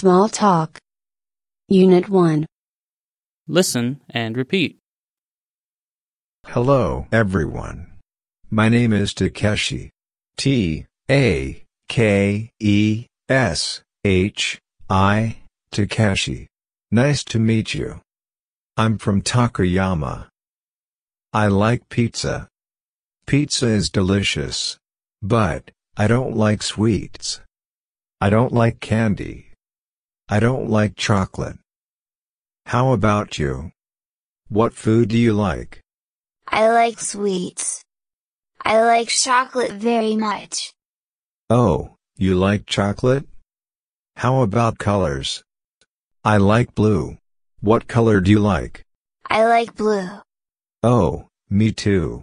Small Talk. Unit 1. Listen and repeat. Hello, everyone. My name is Takeshi. T A K E S H I Takeshi. Nice to meet you. I'm from Takayama. I like pizza. Pizza is delicious. But, I don't like sweets. I don't like candy. I don't like chocolate. How about you? What food do you like? I like sweets. I like chocolate very much. Oh, you like chocolate? How about colors? I like blue. What color do you like? I like blue. Oh, me too.